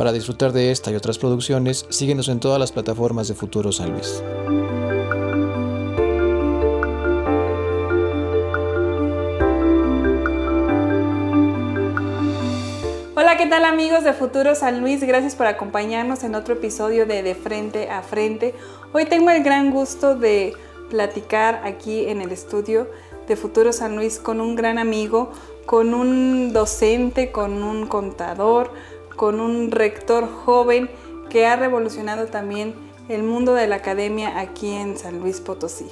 Para disfrutar de esta y otras producciones, síguenos en todas las plataformas de Futuro San Luis. Hola, ¿qué tal amigos de Futuro San Luis? Gracias por acompañarnos en otro episodio de De Frente a Frente. Hoy tengo el gran gusto de platicar aquí en el estudio de Futuro San Luis con un gran amigo, con un docente, con un contador, con un rector joven que ha revolucionado también el mundo de la academia aquí en San Luis Potosí.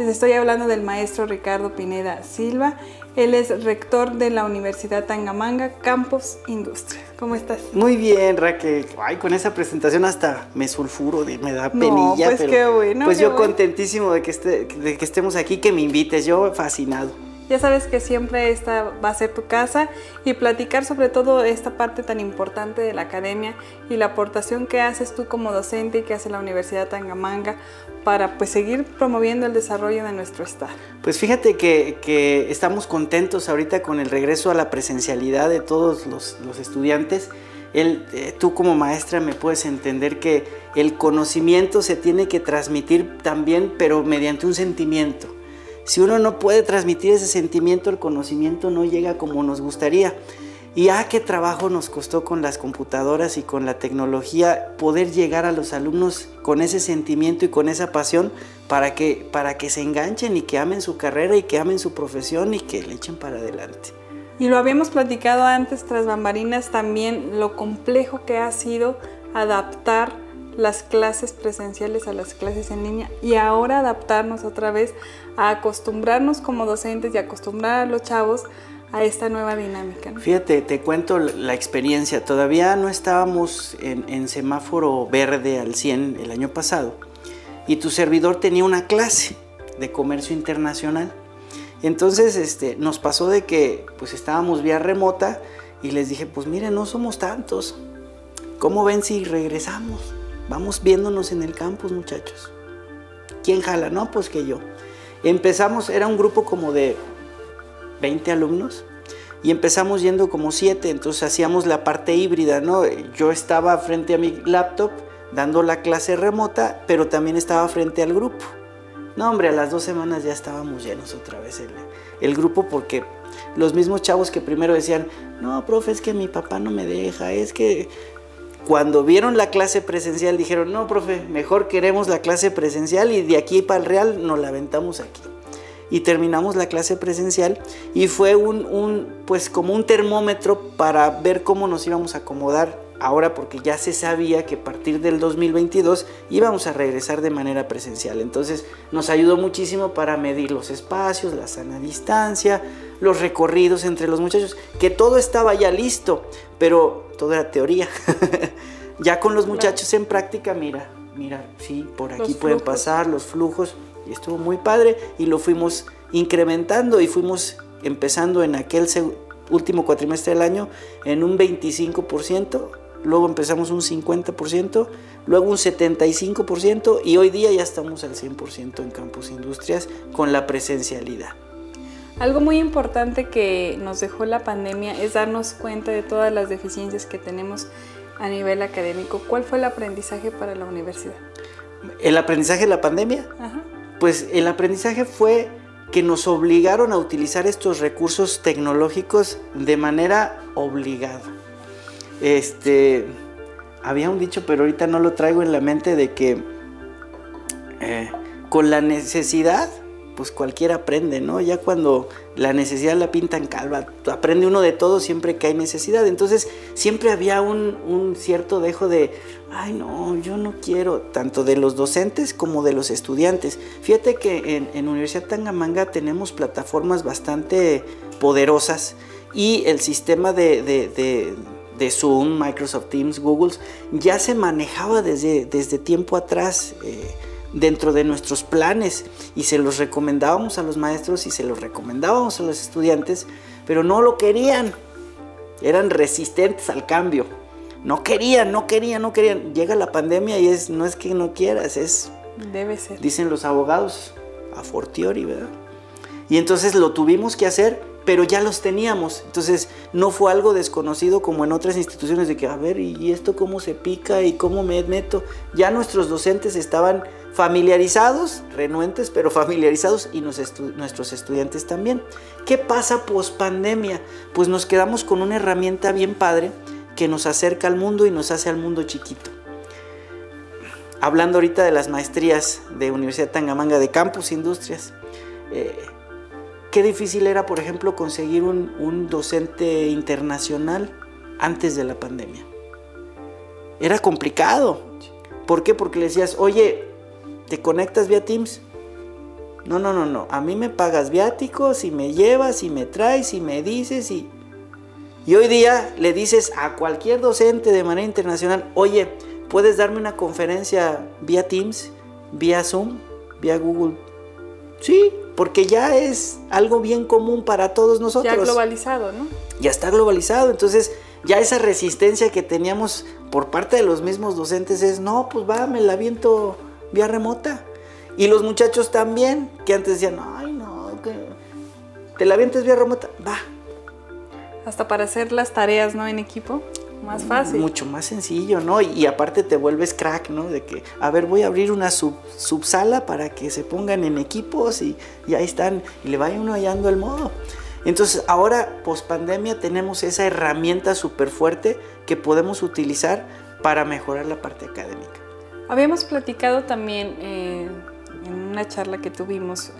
Les estoy hablando del maestro Ricardo Pineda Silva. Él es rector de la Universidad Tangamanga, Campus Industria. ¿Cómo estás? Muy bien, Raquel. Ay, con esa presentación hasta me sulfuro, me da penilla. pues qué bueno. Pues yo bueno. contentísimo de que, esté, de que estemos aquí, que me invites. Yo fascinado. Ya sabes que siempre esta va a ser tu casa y platicar sobre todo esta parte tan importante de la academia y la aportación que haces tú como docente y que hace la Universidad Tangamanga para pues seguir promoviendo el desarrollo de nuestro estado. Pues fíjate que, estamos contentos ahorita con el regreso a la presencialidad de todos los, estudiantes. Eh, tú como maestra me puedes entender que el conocimiento se tiene que transmitir también, pero mediante un sentimiento. Si uno no puede transmitir ese sentimiento, el conocimiento no llega como nos gustaría. Y ah, qué trabajo nos costó con las computadoras y con la tecnología poder llegar a los alumnos con ese sentimiento y con esa pasión para que, para que se enganchen y que amen su carrera y que amen su profesión y que le echen para adelante. Y lo habíamos platicado antes tras bambarinas también lo complejo que ha sido adaptar las clases presenciales a las clases en línea y ahora adaptarnos otra vez a acostumbrarnos como docentes y acostumbrar a los chavos a esta nueva dinámica. ¿no? Fíjate, te cuento la experiencia. Todavía no estábamos en, en, semáforo verde al 100 el año pasado y tu servidor tenía una clase de comercio internacional. Entonces este, nos pasó de que pues estábamos vía remota y les dije, pues miren, no somos tantos. ¿Cómo ven si regresamos? Vamos viéndonos en el campus, muchachos. ¿Quién jala? No, pues que yo. Empezamos, era un grupo como de 20 alumnos y empezamos yendo como 7, entonces hacíamos la parte híbrida, ¿no? Yo estaba frente a mi laptop dando la clase remota, pero también estaba frente al grupo. No, hombre, a las dos semanas ya estábamos llenos otra vez el, el grupo porque los mismos chavos que primero decían, no, profe, es que mi papá no me deja, es que cuando vieron la clase presencial dijeron, no, profe, mejor queremos la clase presencial y de aquí para el Real nos la aventamos aquí. Y terminamos la clase presencial y fue un, un, pues como un termómetro para ver cómo nos íbamos a acomodar ahora porque ya se sabía que a partir del 2022 íbamos a regresar de manera presencial. Entonces nos ayudó muchísimo para medir los espacios, la sana distancia, los recorridos entre los muchachos, que todo estaba ya listo, pero todo era teoría. ya con los muchachos en práctica, mira, mira, sí, por aquí pueden pasar los flujos y estuvo muy padre y lo fuimos incrementando y fuimos empezando en aquel último cuatrimestre del año en un 25%, luego empezamos un 50%, luego un 75% y hoy día ya estamos al 100% en Campus Industrias con la presencialidad. Algo muy importante que nos dejó la pandemia es darnos cuenta de todas las deficiencias que tenemos a nivel académico. ¿Cuál fue el aprendizaje para la universidad? ¿El aprendizaje de la pandemia? Ajá. Pues el aprendizaje fue que nos obligaron a utilizar estos recursos tecnológicos de manera obligada. Este, había un dicho, pero ahorita no lo traigo en la mente, de que eh, con la necesidad, pues cualquiera aprende, ¿no? Ya cuando la necesidad la pintan calva, aprende uno de todo siempre que hay necesidad. Entonces siempre había un, cierto dejo de, ay no, yo no quiero, tanto de los docentes como de los estudiantes. Fíjate que en, en Universidad Tangamanga tenemos plataformas bastante poderosas y el sistema de de Zoom, Microsoft Teams, Google, ya se manejaba desde, desde tiempo atrás eh, dentro de nuestros planes y se los recomendábamos a los maestros y se los recomendábamos a los estudiantes, pero no lo querían, eran resistentes al cambio, no querían, no querían, no querían. Llega la pandemia y es, no es que no quieras, es... Debe ser. Dicen los abogados, a fortiori, ¿verdad? Y entonces lo tuvimos que hacer pero ya los teníamos. Entonces no fue algo desconocido como en otras instituciones de que, a ver, ¿y esto cómo se pica y cómo me meto? Ya nuestros docentes estaban familiarizados, renuentes, pero familiarizados y nuestros estudiantes también. ¿Qué pasa post pandemia? Pues nos quedamos con una herramienta bien padre que nos acerca al mundo y nos hace al mundo chiquito. Hablando ahorita de las maestrías de Universidad Tangamanga de Campus Industrias, eh, qué difícil era, por ejemplo, conseguir un, un docente internacional antes de la pandemia. Era complicado. ¿Por qué? Porque le decías, oye, ¿te conectas vía Teams? No, no, no, no. A mí me pagas viáticos y me llevas y me traes y me dices y... Y hoy día le dices a cualquier docente de manera internacional, oye, ¿puedes darme una conferencia vía Teams, vía Zoom, vía Google? Sí, porque ya es algo bien común para todos nosotros. Ya globalizado, ¿no? Ya está globalizado, entonces ya esa resistencia que teníamos por parte de los mismos docentes es, no, pues va, me la viento vía remota. Y los muchachos también, que antes decían, ay, no, que te la vientes vía remota, va, hasta para hacer las tareas, ¿no? En equipo, más fácil. Mucho más sencillo, ¿no? Y, aparte te vuelves crack, ¿no? De que, a ver, voy a abrir una sub, subsala para que se pongan en equipos y, ahí están, y le vaya uno hallando el modo. Entonces, ahora, post pandemia, tenemos esa herramienta súper fuerte que podemos utilizar para mejorar la parte académica. Habíamos platicado también eh, en una charla que tuvimos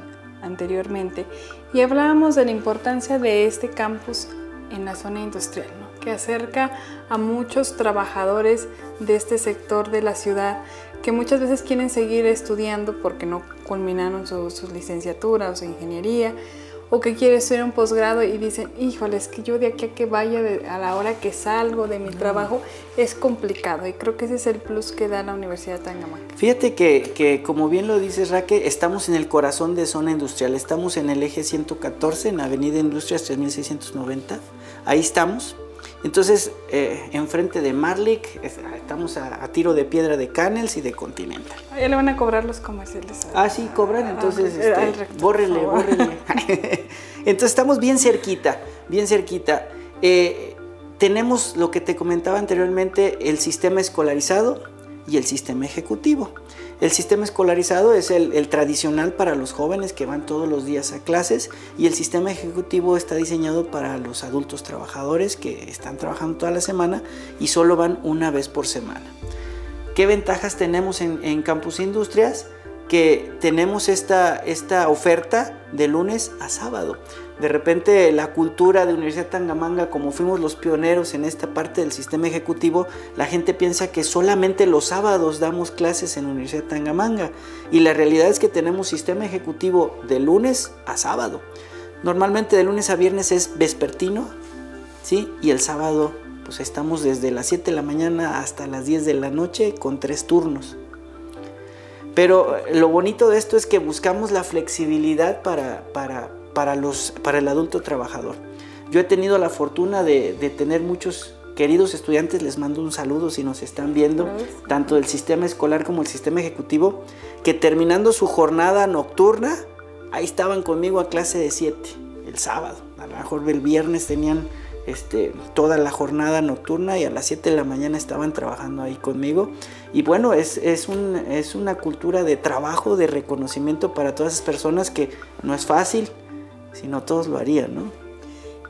anteriormente y hablábamos de la importancia de este campus en la zona industrial, que acerca a muchos trabajadores de este sector de la ciudad que muchas veces quieren seguir estudiando porque no culminaron sus su licenciatura o su ingeniería o que quieren hacer un posgrado y dicen, híjole, es que yo de aquí a que vaya a la hora que salgo de mi trabajo es complicado y creo que ese es el plus que da la Universidad de Tangamanga. Fíjate que, que, como bien lo dices Raque, estamos en el corazón de zona industrial, estamos en el eje 114, en Avenida Industrias 3690 ahí estamos. Entonces, eh, enfrente de Marlick, estamos a, tiro de piedra de Canels y de Continental. Ya le van a cobrar los comerciales. Ah, sí, cobran, entonces, ah, este, bórrele, bórrele. entonces, estamos bien cerquita, bien cerquita. Eh, tenemos lo que te comentaba anteriormente, el sistema escolarizado y el sistema ejecutivo. El sistema escolarizado es el, tradicional para los jóvenes que van todos los días a clases y el sistema ejecutivo está diseñado para los adultos trabajadores que están trabajando toda la semana y solo van una vez por semana. ¿Qué ventajas tenemos en, en Campus Industrias? Que tenemos esta, esta oferta de lunes a sábado de repente la cultura de Universidad Tangamanga, como fuimos los pioneros en esta parte del sistema ejecutivo, la gente piensa que solamente los sábados damos clases en Universidad Tangamanga y la realidad es que tenemos sistema ejecutivo de lunes a sábado. Normalmente de lunes a viernes es vespertino, ¿sí? Y el sábado pues estamos desde las 7 de la mañana hasta las 10 de la noche con tres turnos. Pero lo bonito de esto es que buscamos la flexibilidad para, para, para, los, para el adulto trabajador. Yo he tenido la fortuna de, tener muchos queridos estudiantes, les mando un saludo si nos están viendo, tanto del sistema escolar como el sistema ejecutivo, que terminando su jornada nocturna, ahí estaban conmigo a clase de 7, el sábado. A lo mejor el viernes tenían este, toda la jornada nocturna y a las 7 de la mañana estaban trabajando ahí conmigo. Y bueno, es, es, un, es una cultura de trabajo, de reconocimiento para todas esas personas que no es fácil, si no todos lo harían, ¿no?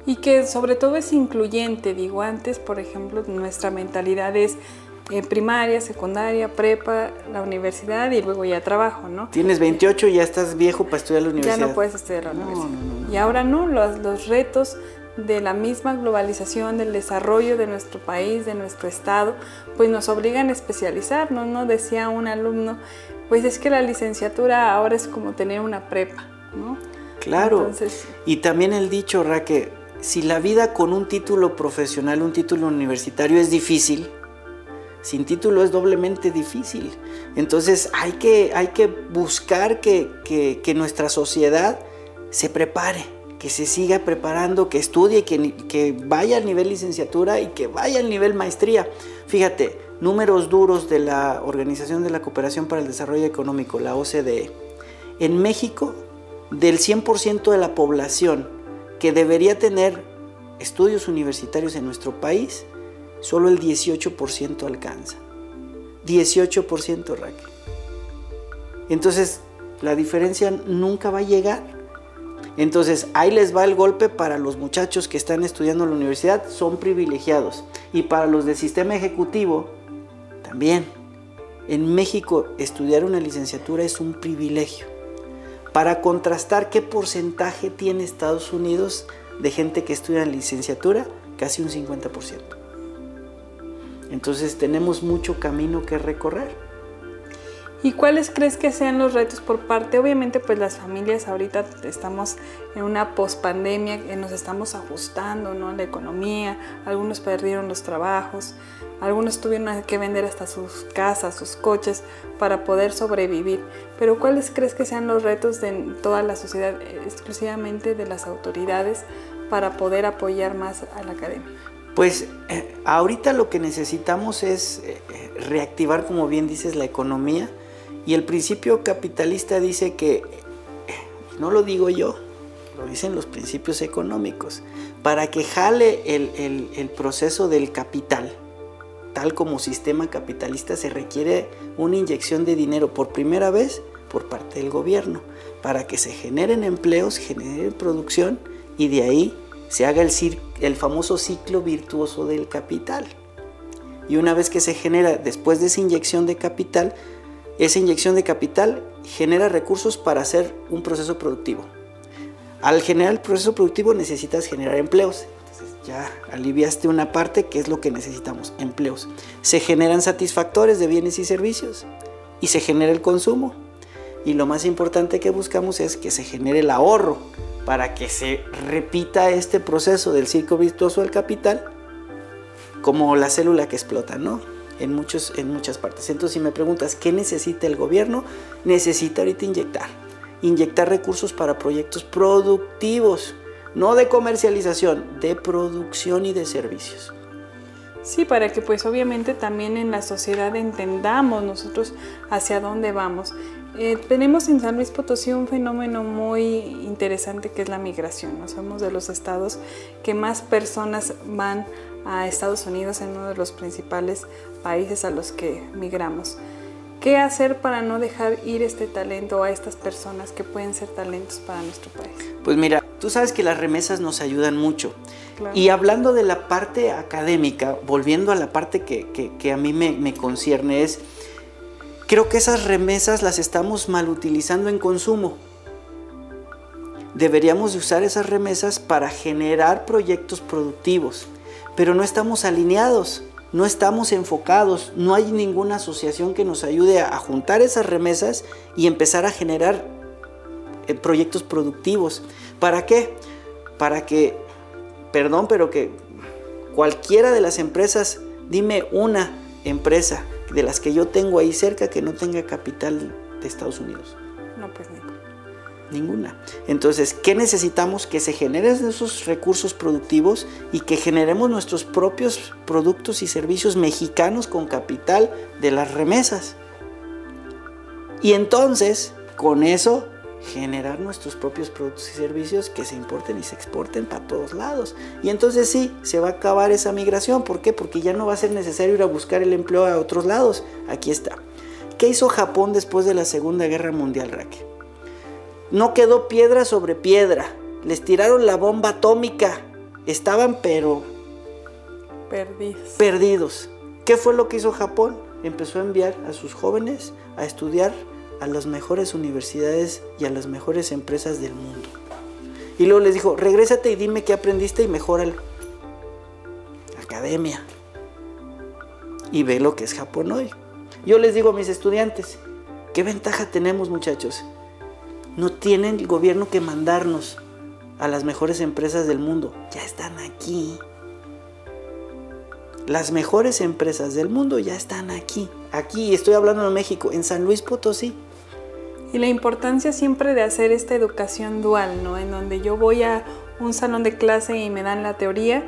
Y que sobre todo es incluyente, digo, antes, por ejemplo, nuestra mentalidad es eh, primaria, secundaria, prepa, la universidad y luego ya trabajo, ¿no? Tienes 28 y ya estás viejo para estudiar la universidad. Ya no puedes estudiar la universidad. y ahora no, los, los retos de la misma globalización, del desarrollo de nuestro país, de nuestro estado, pues nos obligan a especializarnos, ¿no? Decía un alumno, pues es que la licenciatura ahora es como tener una prepa, ¿no? Claro. y también el dicho, Raque, si la vida con un título profesional, un título universitario es difícil, sin título es doblemente difícil. Entonces hay que, hay que buscar que, que, nuestra sociedad se prepare, que se siga preparando, que estudie, que, que vaya al nivel licenciatura y que vaya al nivel maestría. Fíjate, números duros de la Organización de la Cooperación para el Desarrollo Económico, la OCDE. En México, del 100% de la población que debería tener estudios universitarios en nuestro país, solo el 18% alcanza. 18% Raquel. Entonces, la diferencia nunca va a llegar. Entonces, ahí les va el golpe para los muchachos que están estudiando en la universidad, son privilegiados. Y para los del sistema ejecutivo, también. En México, estudiar una licenciatura es un privilegio. Para contrastar qué porcentaje tiene Estados Unidos de gente que estudia licenciatura, casi un 50%. Entonces tenemos mucho camino que recorrer. ¿Y cuáles crees que sean los retos por parte? Obviamente, pues las familias ahorita estamos en una pospandemia, nos estamos ajustando, ¿no? La economía, algunos perdieron los trabajos, algunos tuvieron que vender hasta sus casas, sus coches para poder sobrevivir. Pero ¿cuáles crees que sean los retos de toda la sociedad, exclusivamente de las autoridades, para poder apoyar más a la academia? Pues eh, ahorita lo que necesitamos es eh, reactivar, como bien dices, la economía. Y el principio capitalista dice que, no lo digo yo, lo dicen los principios económicos, para que jale el, proceso del capital, tal como sistema capitalista, se requiere una inyección de dinero por primera vez por parte del gobierno, para que se generen empleos, genere producción y de ahí se haga el famoso ciclo virtuoso del capital. Y una vez que se genera, después de esa inyección de capital, esa inyección de capital genera recursos para hacer un proceso productivo. Al generar el proceso productivo necesitas generar empleos. Entonces ya aliviaste una parte que es lo que necesitamos, empleos. Se generan satisfactores de bienes y servicios y se genera el consumo. Y lo más importante que buscamos es que se genere el ahorro para que se repita este proceso del circo virtuoso del capital como la célula que explota, ¿no? En, muchos, en muchas partes. Entonces, si me preguntas, ¿qué necesita el gobierno? Necesita ahorita inyectar. Inyectar recursos para proyectos productivos, no de comercialización, de producción y de servicios. Sí, para que pues obviamente también en la sociedad entendamos nosotros hacia dónde vamos. Eh, tenemos en San Luis Potosí un fenómeno muy interesante que es la migración. ¿no? Somos de los estados que más personas van a Estados Unidos en uno de los principales países a los que migramos. ¿Qué hacer para no dejar ir este talento a estas personas que pueden ser talentos para nuestro país? Pues mira, tú sabes que las remesas nos ayudan mucho. Y hablando de la parte académica, volviendo a la parte que, a mí me, me concierne, es Creo que esas remesas las estamos mal utilizando en consumo. Deberíamos usar esas remesas para generar proyectos productivos, pero no estamos alineados, no estamos enfocados, no hay ninguna asociación que nos ayude a juntar esas remesas y empezar a generar eh, proyectos productivos. ¿Para qué? Para que, perdón, pero que cualquiera de las empresas, dime una empresa de las que yo tengo ahí cerca que no tenga capital de Estados Unidos? Ninguna. Entonces, ¿qué necesitamos? Que se generen esos recursos productivos y que generemos nuestros propios productos y servicios mexicanos con capital de las remesas. Y entonces, con eso, generar nuestros propios productos y servicios que se importen y se exporten para todos lados. Y entonces sí, se va a acabar esa migración. ¿Por qué? Porque ya no va a ser necesario ir a buscar el empleo a otros lados. Aquí está. ¿Qué hizo Japón después de la Segunda Guerra Mundial, Raquel? No quedó piedra sobre piedra. Les tiraron la bomba atómica. Estaban pero... Perdidos. Perdidos. ¿Qué fue lo que hizo Japón? Empezó a enviar a sus jóvenes a estudiar a las mejores universidades y a las mejores empresas del mundo. Y luego les dijo, regrésate y dime qué aprendiste y mejóralo. Academia. Y ve lo que es Japón hoy. Yo les digo a mis estudiantes, ¿qué ventaja tenemos muchachos? No tienen el gobierno que mandarnos a las mejores empresas del mundo. Ya están aquí. Las mejores empresas del mundo ya están aquí. Aquí, estoy hablando de México, en San Luis Potosí. Y la importancia siempre de hacer esta educación dual, ¿no? En donde yo voy a un salón de clase y me dan la teoría,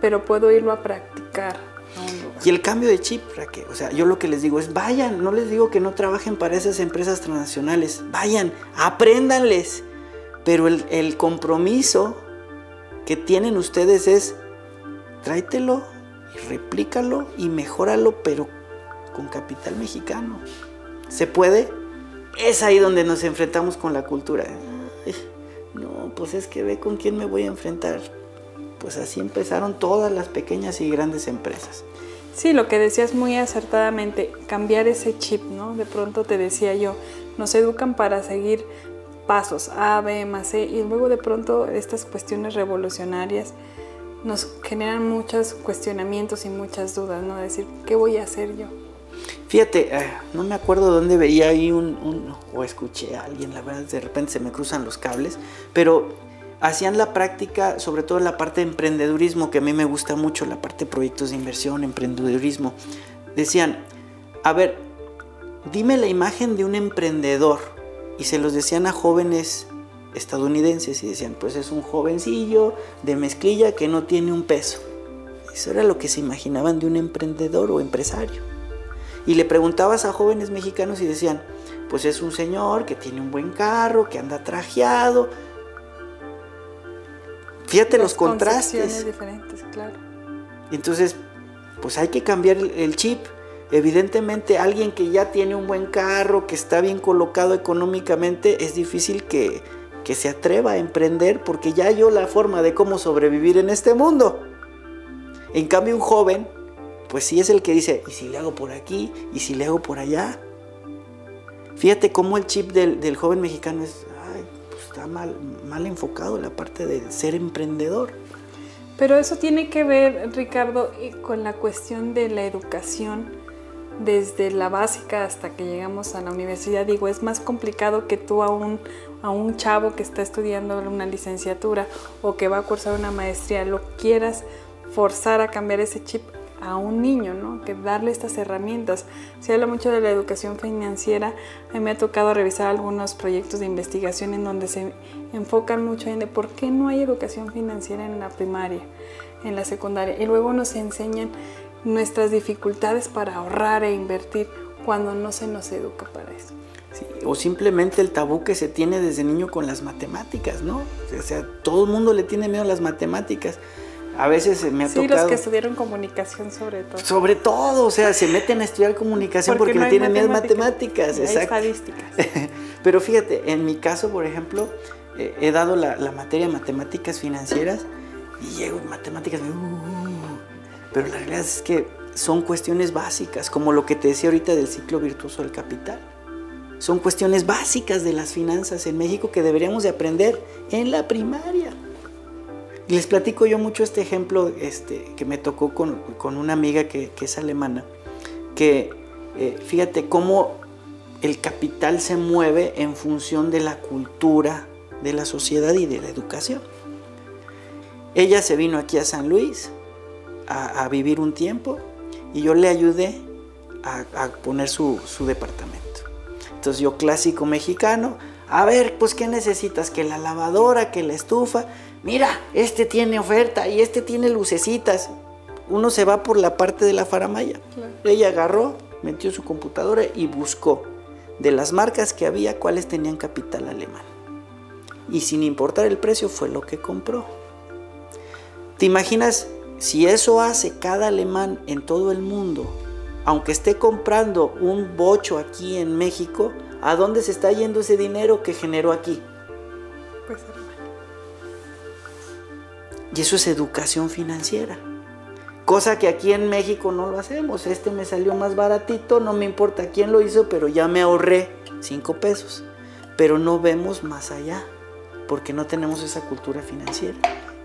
pero puedo irlo a practicar. Y el cambio de chip, Raquel, o sea, yo lo que les digo es, vayan, no les digo que no trabajen para esas empresas transnacionales, vayan, apréndanles, pero el, compromiso que tienen ustedes es tráetelo y replícalo y mejóralo, pero con capital mexicano. ¿Se puede? Es ahí donde nos enfrentamos con la cultura. no, pues es que ve con quién me voy a enfrentar. Pues así empezaron todas las pequeñas y grandes empresas. Sí, lo que decías muy acertadamente, cambiar ese chip, ¿no? De pronto te decía yo, nos educan para seguir pasos A, B, más C, y luego de pronto estas cuestiones revolucionarias nos generan muchos cuestionamientos y muchas dudas, ¿no? decir, ¿qué voy a hacer yo? Fíjate, eh, no me acuerdo dónde veía ahí un, o escuché a alguien, la verdad, de repente se me cruzan los cables, pero hacían la práctica, sobre todo la parte de emprendedurismo, que a mí me gusta mucho, la parte de proyectos de inversión, emprendedurismo. Decían, a ver, dime la imagen de un emprendedor. Y se los decían a jóvenes estadounidenses y decían, pues es un jovencillo de mezclilla que no tiene un peso. Eso era lo que se imaginaban de un emprendedor o empresario. Y le preguntabas a jóvenes mexicanos y decían, pues es un señor que tiene un buen carro, que anda trajeado. Fíjate los contrastes. diferentes, claro. Entonces, pues hay que cambiar el chip. Evidentemente alguien que ya tiene un buen carro, que está bien colocado económicamente, es difícil que, que se atreva a emprender porque ya halló la forma de cómo sobrevivir en este mundo. En cambio, un joven, pues sí es el que dice, ¿y si le hago por aquí? ¿Y si le hago por allá? Fíjate cómo el chip del, joven mexicano es, está mal, mal enfocado la parte de ser emprendedor. Pero eso tiene que ver, Ricardo, con la cuestión de la educación desde la básica hasta que llegamos a la universidad. Digo, es más complicado que tú a un, a un chavo que está estudiando una licenciatura o que va a cursar una maestría lo quieras forzar a cambiar ese chip a un niño, ¿no? Que darle estas herramientas. Se habla mucho de la educación financiera. A mí me ha tocado revisar algunos proyectos de investigación en donde se enfocan mucho en de por qué no hay educación financiera en la primaria, en la secundaria. Y luego nos enseñan nuestras dificultades para ahorrar e invertir cuando no se nos educa para eso. o simplemente el tabú que se tiene desde niño con las matemáticas, ¿no? O sea, todo el mundo le tiene miedo a las matemáticas. A veces me ha tocado... Sí, los que estudiaron comunicación sobre todo. Sobre todo, o sea, se meten a estudiar comunicación porque, le tienen miedo matemáticas. Exacto. estadísticas. Pero fíjate, en mi caso, por ejemplo, eh, he dado la, materia matemáticas financieras y llego en matemáticas... Uh, pero la realidad es que son cuestiones básicas, como lo que te decía ahorita del ciclo virtuoso del capital. Son cuestiones básicas de las finanzas en México que deberíamos de aprender en la primaria. Les platico yo mucho este ejemplo este, que me tocó con, una amiga que, es alemana, que eh, fíjate cómo el capital se mueve en función de la cultura de la sociedad y de la educación. Ella se vino aquí a San Luis, a, vivir un tiempo y yo le ayudé a, poner su, departamento. Entonces yo clásico mexicano, a ver, pues ¿qué necesitas? Que la lavadora, que la estufa. Mira, este tiene oferta y este tiene lucecitas. Uno se va por la parte de la faramaya. Ella agarró, metió su computadora y buscó de las marcas que había cuáles tenían capital alemán. Y sin importar el precio fue lo que compró. ¿Te imaginas si eso hace cada alemán en todo el mundo, aunque esté comprando un bocho aquí en México, ¿a dónde se está yendo ese dinero que generó aquí? Y eso es educación financiera. Cosa que aquí en México no lo hacemos. Este me salió más baratito, no me importa quién lo hizo, pero ya me ahorré 5 pesos. Pero no vemos más allá, porque no tenemos esa cultura financiera.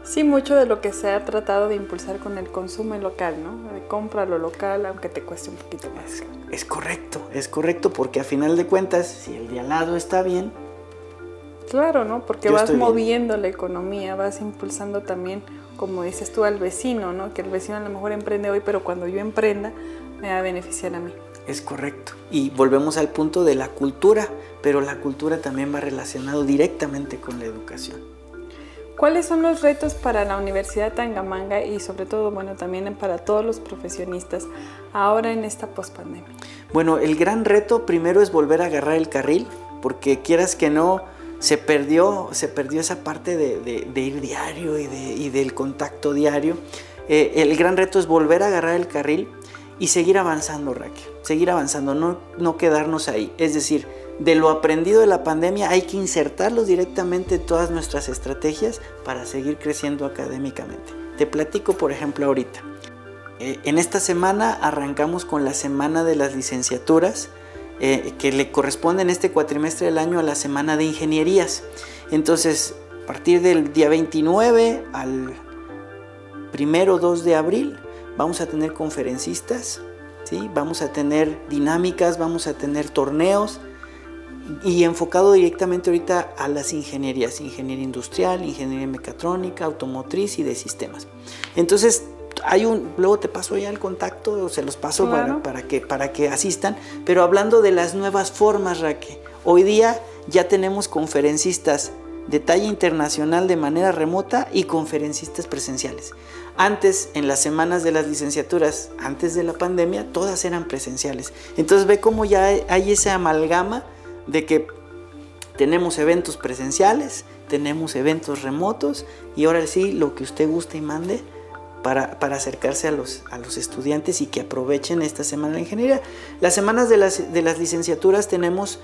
Sí, mucho de lo que se ha tratado de impulsar con el consumo local, ¿no? De compra lo local, aunque te cueste un poquito más. Es correcto, es correcto, porque a final de cuentas, si el de al lado está bien. Claro, ¿no? Porque vas moviendo la economía, vas impulsando también, como dices tú, al vecino, ¿no? Que el vecino a lo mejor emprende hoy, pero cuando yo emprenda, me va a beneficiar a mí. Es correcto. Y volvemos al punto de la cultura, pero la cultura también va relacionado directamente con la educación. ¿Cuáles son los retos para la Universidad Tangamanga y sobre todo, bueno, también para todos los profesionistas ahora en esta pospandemia? Bueno, el gran reto primero es volver a agarrar el carril, porque quieras que no, se perdió, se perdió esa parte de, ir diario y, del contacto diario. Eh, el gran reto es volver a agarrar el carril y seguir avanzando, Raquel, seguir avanzando, no, no quedarnos ahí. Es decir, de lo aprendido de la pandemia hay que insertarlos directamente en todas nuestras estrategias para seguir creciendo académicamente. Te platico, por ejemplo, ahorita. Eh, en esta semana arrancamos con la semana de las licenciaturas eh, que le corresponde en este cuatrimestre del año a la semana de ingenierías. Entonces, a partir del día 29 al primero 2 de abril, vamos a tener conferencistas, ¿sí? vamos a tener dinámicas, vamos a tener torneos y enfocado directamente ahorita a las ingenierías, ingeniería industrial, ingeniería mecatrónica, automotriz y de sistemas. Entonces, hay un, luego te paso ya el contacto, se los paso para, para, que, para que asistan, pero hablando de las nuevas formas, Raque, hoy día ya tenemos conferencistas de talla internacional de manera remota y conferencistas presenciales. Antes, en las semanas de las licenciaturas, antes de la pandemia, todas eran presenciales. Entonces ve cómo ya hay esa amalgama de que tenemos eventos presenciales, tenemos eventos remotos y ahora sí, lo que usted guste y mande, para, acercarse a los, estudiantes y que aprovechen esta semana de ingeniería. Las semanas de las, licenciaturas tenemos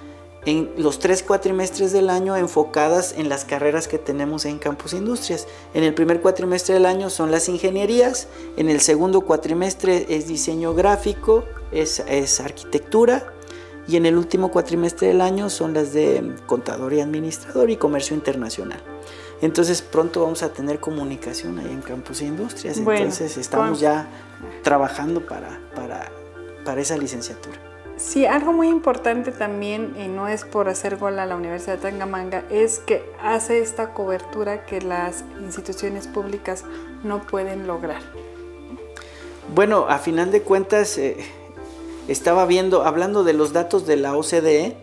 en los tres cuatrimestres del año enfocadas en las carreras que tenemos en Campus Industrias. En el primer cuatrimestre del año son las ingenierías, en el segundo cuatrimestre es diseño gráfico, es arquitectura y en el último cuatrimestre del año son las de contador y administrador y comercio internacional. Entonces pronto vamos a tener comunicación ahí en Campus e Industrias. Entonces estamos ya trabajando para, para, para, esa licenciatura. Sí, algo muy importante también, y no es por hacer gol a la Universidad de Tangamanga, es que hace esta cobertura que las instituciones públicas no pueden lograr. Bueno, a final de cuentas, eh, estaba viendo, hablando de los datos de la OCDE,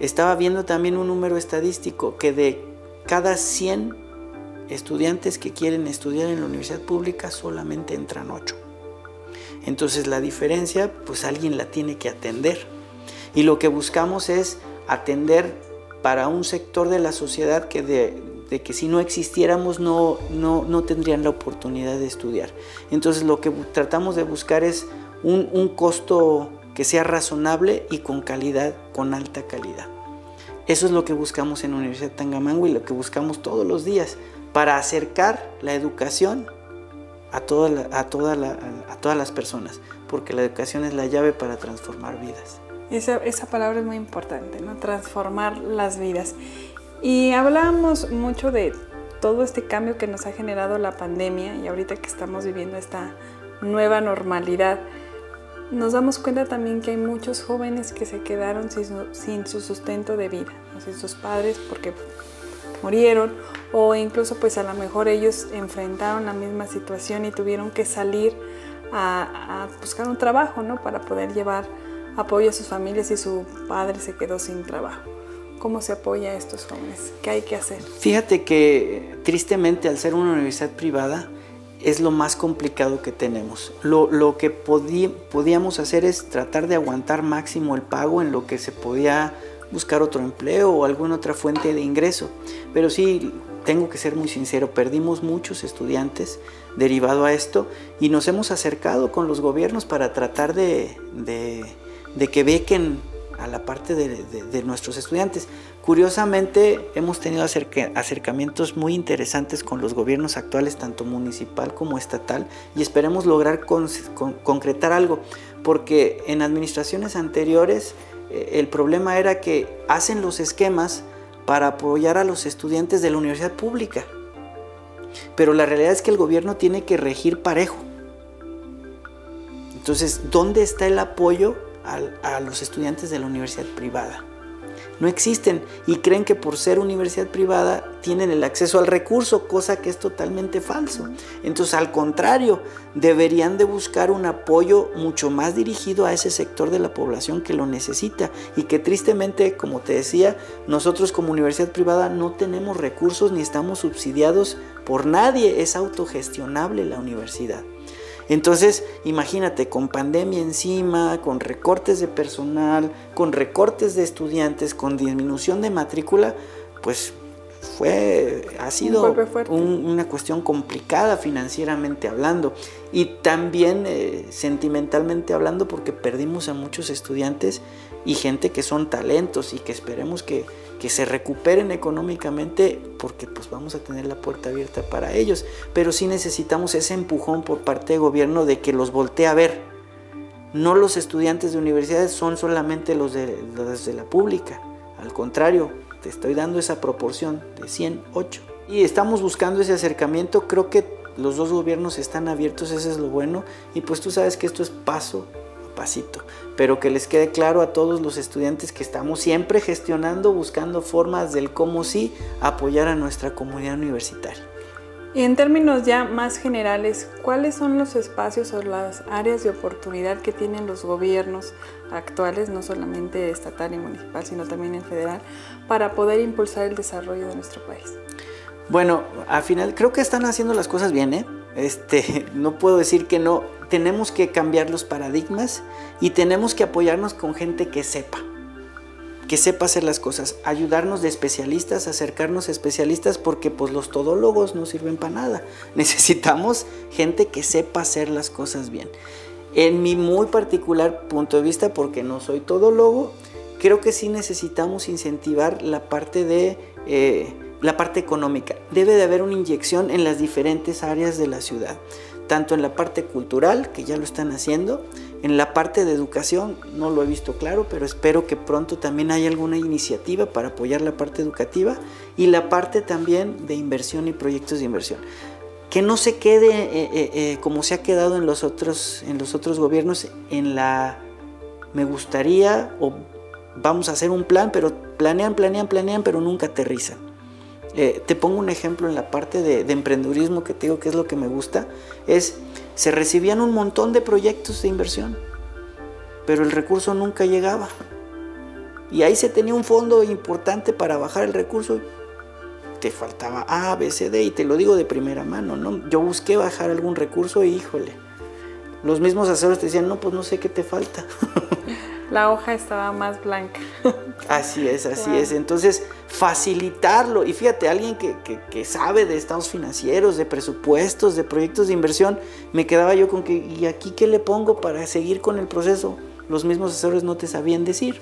estaba viendo también un número estadístico que de cada 100 estudiantes que quieren estudiar en la universidad pública solamente entran 8. Entonces la diferencia pues alguien la tiene que atender. Y lo que buscamos es atender para un sector de la sociedad que de, que si no existiéramos no, no, tendrían la oportunidad de estudiar. Entonces lo que tratamos de buscar es un, un costo que sea razonable y con calidad, con alta calidad. Eso es lo que buscamos en la Universidad de Tangamango y lo que buscamos todos los días para acercar la educación a, toda a, toda a todas las personas, porque la educación es la llave para transformar vidas. Esa, esa palabra es muy importante, ¿no? Transformar las vidas. Y hablábamos mucho de todo este cambio que nos ha generado la pandemia y ahorita que estamos viviendo esta nueva normalidad nos damos cuenta también que hay muchos jóvenes que se quedaron sin, su sustento de vida, sin sus padres porque murieron o incluso pues a lo mejor ellos enfrentaron la misma situación y tuvieron que salir a, a, buscar un trabajo, ¿no? Para poder llevar apoyo a sus familias y su padre se quedó sin trabajo. ¿Cómo se apoya a estos jóvenes? ¿Qué hay que hacer? Fíjate que tristemente al ser una universidad privada, es lo más complicado que tenemos. Lo, que podíamos hacer es tratar de aguantar máximo el pago en lo que se podía buscar otro empleo o alguna otra fuente de ingreso. Pero sí, tengo que ser muy sincero, perdimos muchos estudiantes derivado a esto y nos hemos acercado con los gobiernos para tratar de, de que bequen a la parte de, nuestros estudiantes. Curiosamente, hemos tenido acercamientos muy interesantes con los gobiernos actuales, tanto municipal como estatal, y esperemos lograr concretar algo, porque en administraciones anteriores eh, el problema era que hacen los esquemas para apoyar a los estudiantes de la universidad pública, pero la realidad es que el gobierno tiene que regir parejo. Entonces, ¿dónde está el apoyo a, los estudiantes de la universidad privada. No existen y creen que por ser universidad privada tienen el acceso al recurso, cosa que es totalmente falso. Entonces, al contrario, deberían de buscar un apoyo mucho más dirigido a ese sector de la población que lo necesita y que tristemente, como te decía, nosotros como universidad privada no tenemos recursos ni estamos subsidiados por nadie, es autogestionable la universidad. Entonces, imagínate, con pandemia encima, con recortes de personal, con recortes de estudiantes, con disminución de matrícula, pues fue, ha sido una cuestión complicada financieramente hablando y también eh, sentimentalmente hablando porque perdimos a muchos estudiantes y gente que son talentos y que esperemos que, que se recuperen económicamente porque pues vamos a tener la puerta abierta para ellos. Pero sí necesitamos ese empujón por parte del gobierno de que los voltee a ver. No los estudiantes de universidades son solamente los de, los de la pública. Al contrario, te estoy dando esa proporción de 108. Y estamos buscando ese acercamiento. Creo que los dos gobiernos están abiertos, eso es lo bueno. Y pues tú sabes que esto es paso a pasito. Pero que les quede claro a todos los estudiantes que estamos siempre gestionando, buscando formas del cómo sí apoyar a nuestra comunidad universitaria. Y en términos ya más generales, ¿cuáles son los espacios o las áreas de oportunidad que tienen los gobiernos actuales, no solamente estatal y municipal, sino también en federal, para poder impulsar el desarrollo de nuestro país? Bueno, al final creo que están haciendo las cosas bien, ¿eh? Este, no puedo decir que no. Tenemos que cambiar los paradigmas y tenemos que apoyarnos con gente que sepa que sepa hacer las cosas, ayudarnos de especialistas, acercarnos a especialistas, porque pues los todólogos no sirven para nada. Necesitamos gente que sepa hacer las cosas bien. En mi muy particular punto de vista, porque no soy todólogo, creo que sí necesitamos incentivar la parte de eh, la parte económica. Debe de haber una inyección en las diferentes áreas de la ciudad, tanto en la parte cultural, que ya lo están haciendo, en la parte de educación no lo he visto claro, pero espero que pronto también haya alguna iniciativa para apoyar la parte educativa y la parte también de inversión y proyectos de inversión. Que no se quede eh, eh, eh, como se ha quedado en los, otros, en los otros gobiernos, en la me gustaría o vamos a hacer un plan, pero planean, planean, planean, pero nunca aterrizan. te pongo un ejemplo en la parte de, de emprendedurismo que te digo que es lo que me gusta, es se recibían un montón de proyectos de inversión, pero el recurso nunca llegaba. Y ahí se tenía un fondo importante para bajar el recurso. Te faltaba A, B, C, D, y te lo digo de primera mano, ¿no? Yo busqué bajar algún recurso y híjole. Los mismos asesores te decían, no, pues no sé qué te falta. La hoja estaba más blanca. Así es, así es. Entonces, facilitarlo. Y fíjate, alguien que, que, sabe de estados financieros, de presupuestos, de proyectos de inversión, me quedaba yo con que, ¿y aquí qué le pongo para seguir con el proceso? Los mismos asesores no te sabían decir.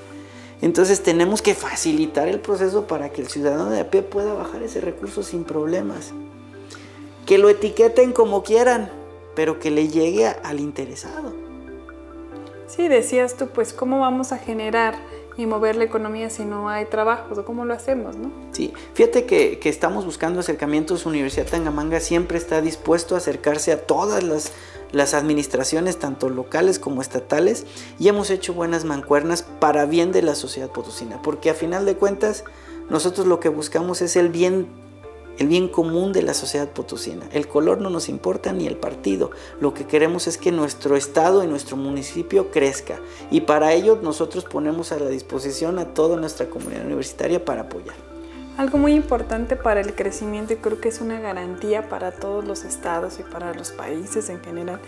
Entonces tenemos que facilitar el proceso para que el ciudadano de a pie pueda bajar ese recurso sin problemas. Que lo etiqueten como quieran, pero que le llegue al interesado. Sí, decías tú, pues, ¿cómo vamos a generar y mover la economía si no hay trabajos? ¿O cómo lo hacemos, no? Sí, fíjate que, estamos buscando acercamientos. Universidad Tangamanga siempre está dispuesto a acercarse a todas las, las administraciones, tanto locales como estatales, y hemos hecho buenas mancuernas para bien de la sociedad potosina, porque a final de cuentas, nosotros lo que buscamos es el bien el bien común de la sociedad potosina. El color no nos importa ni el partido. Lo que queremos es que nuestro estado y nuestro municipio crezca. Y para ello nosotros ponemos a la disposición a toda nuestra comunidad universitaria para apoyar. Algo muy importante para el crecimiento y creo que es una garantía para todos los estados y para los países en general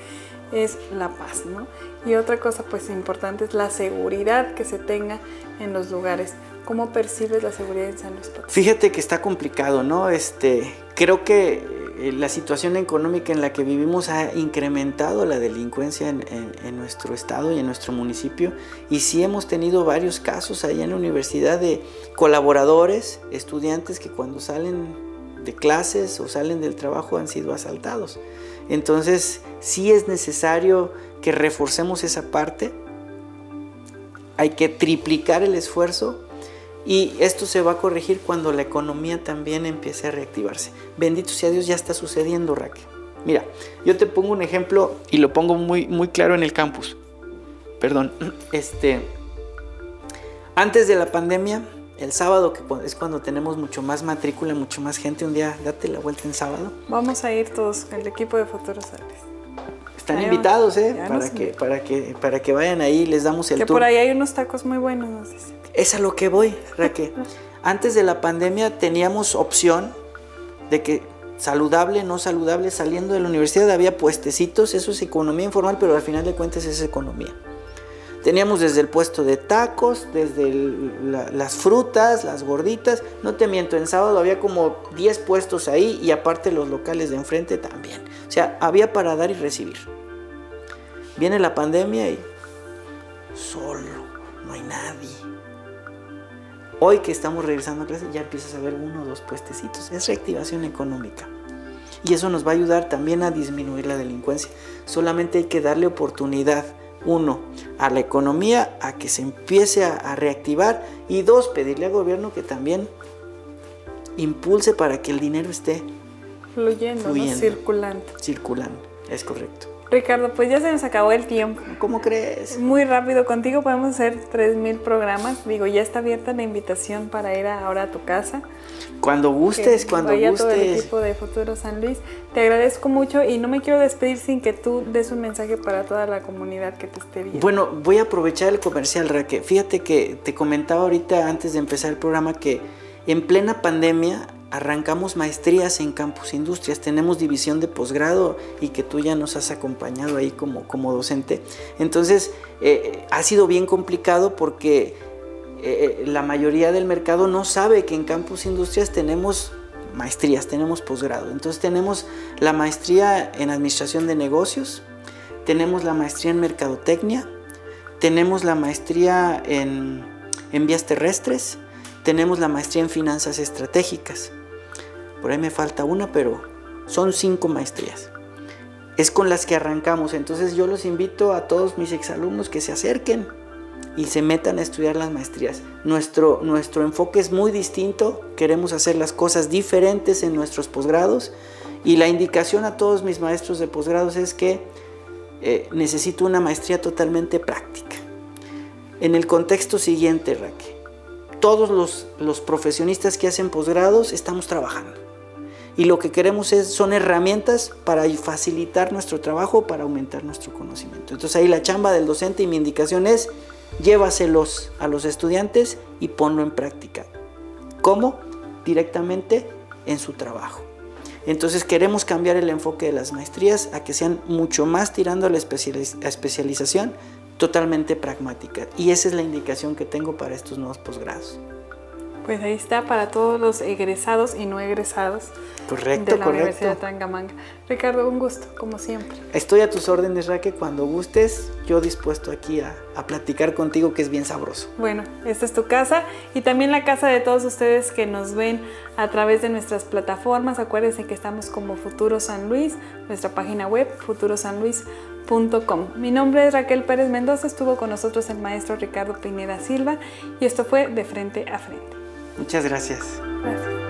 es la paz, ¿no? Y otra cosa pues importante es la seguridad que se tenga en los lugares. ¿Cómo percibes la seguridad en San Luis Potosí? Fíjate que está complicado, ¿no? Este, creo que eh, la situación económica en la que vivimos ha incrementado la delincuencia en, nuestro estado y en nuestro municipio y sí hemos tenido varios casos allá en la universidad de colaboradores, estudiantes que cuando salen de clases o salen del trabajo han sido asaltados. Entonces sí es necesario que reforcemos esa parte, hay que triplicar el esfuerzo y esto se va a corregir cuando la economía también empiece a reactivarse. Bendito sea Dios, ya está sucediendo, Raquel. Mira, yo te pongo un ejemplo y lo pongo muy, muy claro en el campus. Perdón, este, antes de la pandemia, el sábado, que es cuando tenemos mucho más matrícula, mucho más gente, un día date la vuelta en sábado. Vamos a ir todos, el equipo de Futuros. Están invitados, ¿eh? Para que, para, que, para que vayan ahí, les damos el que por ahí hay unos tacos muy buenos, nos Es a lo que voy, Raquel. Antes de la pandemia teníamos opción de que saludable, no saludable, saliendo de la universidad había puestecitos, eso es economía informal, pero al final de cuentas es economía. Teníamos desde el puesto de tacos, desde las frutas, las gorditas. No te miento, en sábado había como 10 puestos ahí y aparte los locales de enfrente también. O sea, había para dar y recibir. Viene la pandemia y solo, no hay nadie. Hoy que estamos regresando a clase ya empiezas a ver uno o dos puestecitos. Es reactivación económica. Y eso nos va a ayudar también a disminuir la delincuencia. Solamente hay que darle oportunidad uno, a la economía a que se empiece a, reactivar y dos, pedirle al gobierno que también impulse para que el dinero esté fluyendo, circulando. Circulando, es correcto. Ricardo, pues ya se nos acabó el tiempo. ¿Cómo crees? Muy rápido, contigo podemos hacer 3.000 programas. Digo, ya está abierta la invitación para ir ahora a tu casa. Cuando gustes, cuando vaya gustes. todo el equipo de Futuro San Luis. Te agradezco mucho y no me quiero despedir sin que tú des un mensaje para toda la comunidad que te esté viendo. Bueno, voy a aprovechar el comercial, Raquel. Fíjate que te comentaba ahorita antes de empezar el programa que en plena pandemia arrancamos maestrías en Campus Industrias, tenemos división de posgrado y que tú ya nos has acompañado ahí como, como docente. Entonces, eh, ha sido bien complicado porque eh, la mayoría del mercado no sabe que en Campus Industrias tenemos maestrías, tenemos posgrado. Entonces tenemos la maestría en Administración de Negocios, tenemos la maestría en Mercadotecnia, tenemos la maestría en, en Vías Terrestres, tenemos la maestría en Finanzas Estratégicas. Por ahí me falta una, pero son cinco maestrías. Es con las que arrancamos. Entonces yo los invito a todos mis exalumnos que se acerquen y se metan a estudiar las maestrías. Nuestro, nuestro enfoque es muy distinto. Queremos hacer las cosas diferentes en nuestros posgrados. Y la indicación a todos mis maestros de posgrados es que eh, necesito una maestría totalmente práctica. En el contexto siguiente, Raquel, todos los, los profesionistas que hacen posgrados estamos trabajando y lo que queremos es, son herramientas para facilitar nuestro trabajo, para aumentar nuestro conocimiento. Entonces ahí la chamba del docente y mi indicación es, llévaselos a los estudiantes y ponlo en práctica. ¿Cómo? Directamente en su trabajo. Entonces queremos cambiar el enfoque de las maestrías a que sean mucho más tirando a la especialización totalmente pragmática. Y esa es la indicación que tengo para estos nuevos posgrados. Pues ahí está para todos los egresados y no egresados correcto, de la Universidad de Tangamanga. Ricardo, un gusto, como siempre. Estoy a tus órdenes, Raque, cuando gustes, yo dispuesto aquí a, a, platicar contigo, que es bien sabroso. Bueno, esta es tu casa y también la casa de todos ustedes que nos ven a través de nuestras plataformas. Acuérdense que estamos como Futuro San Luis, nuestra página web, futurosanluis.com. Mi nombre es Raquel Pérez Mendoza, estuvo con nosotros el maestro Ricardo Pineda Silva y esto fue De Frente a Frente. Muchas gracias. Gracias.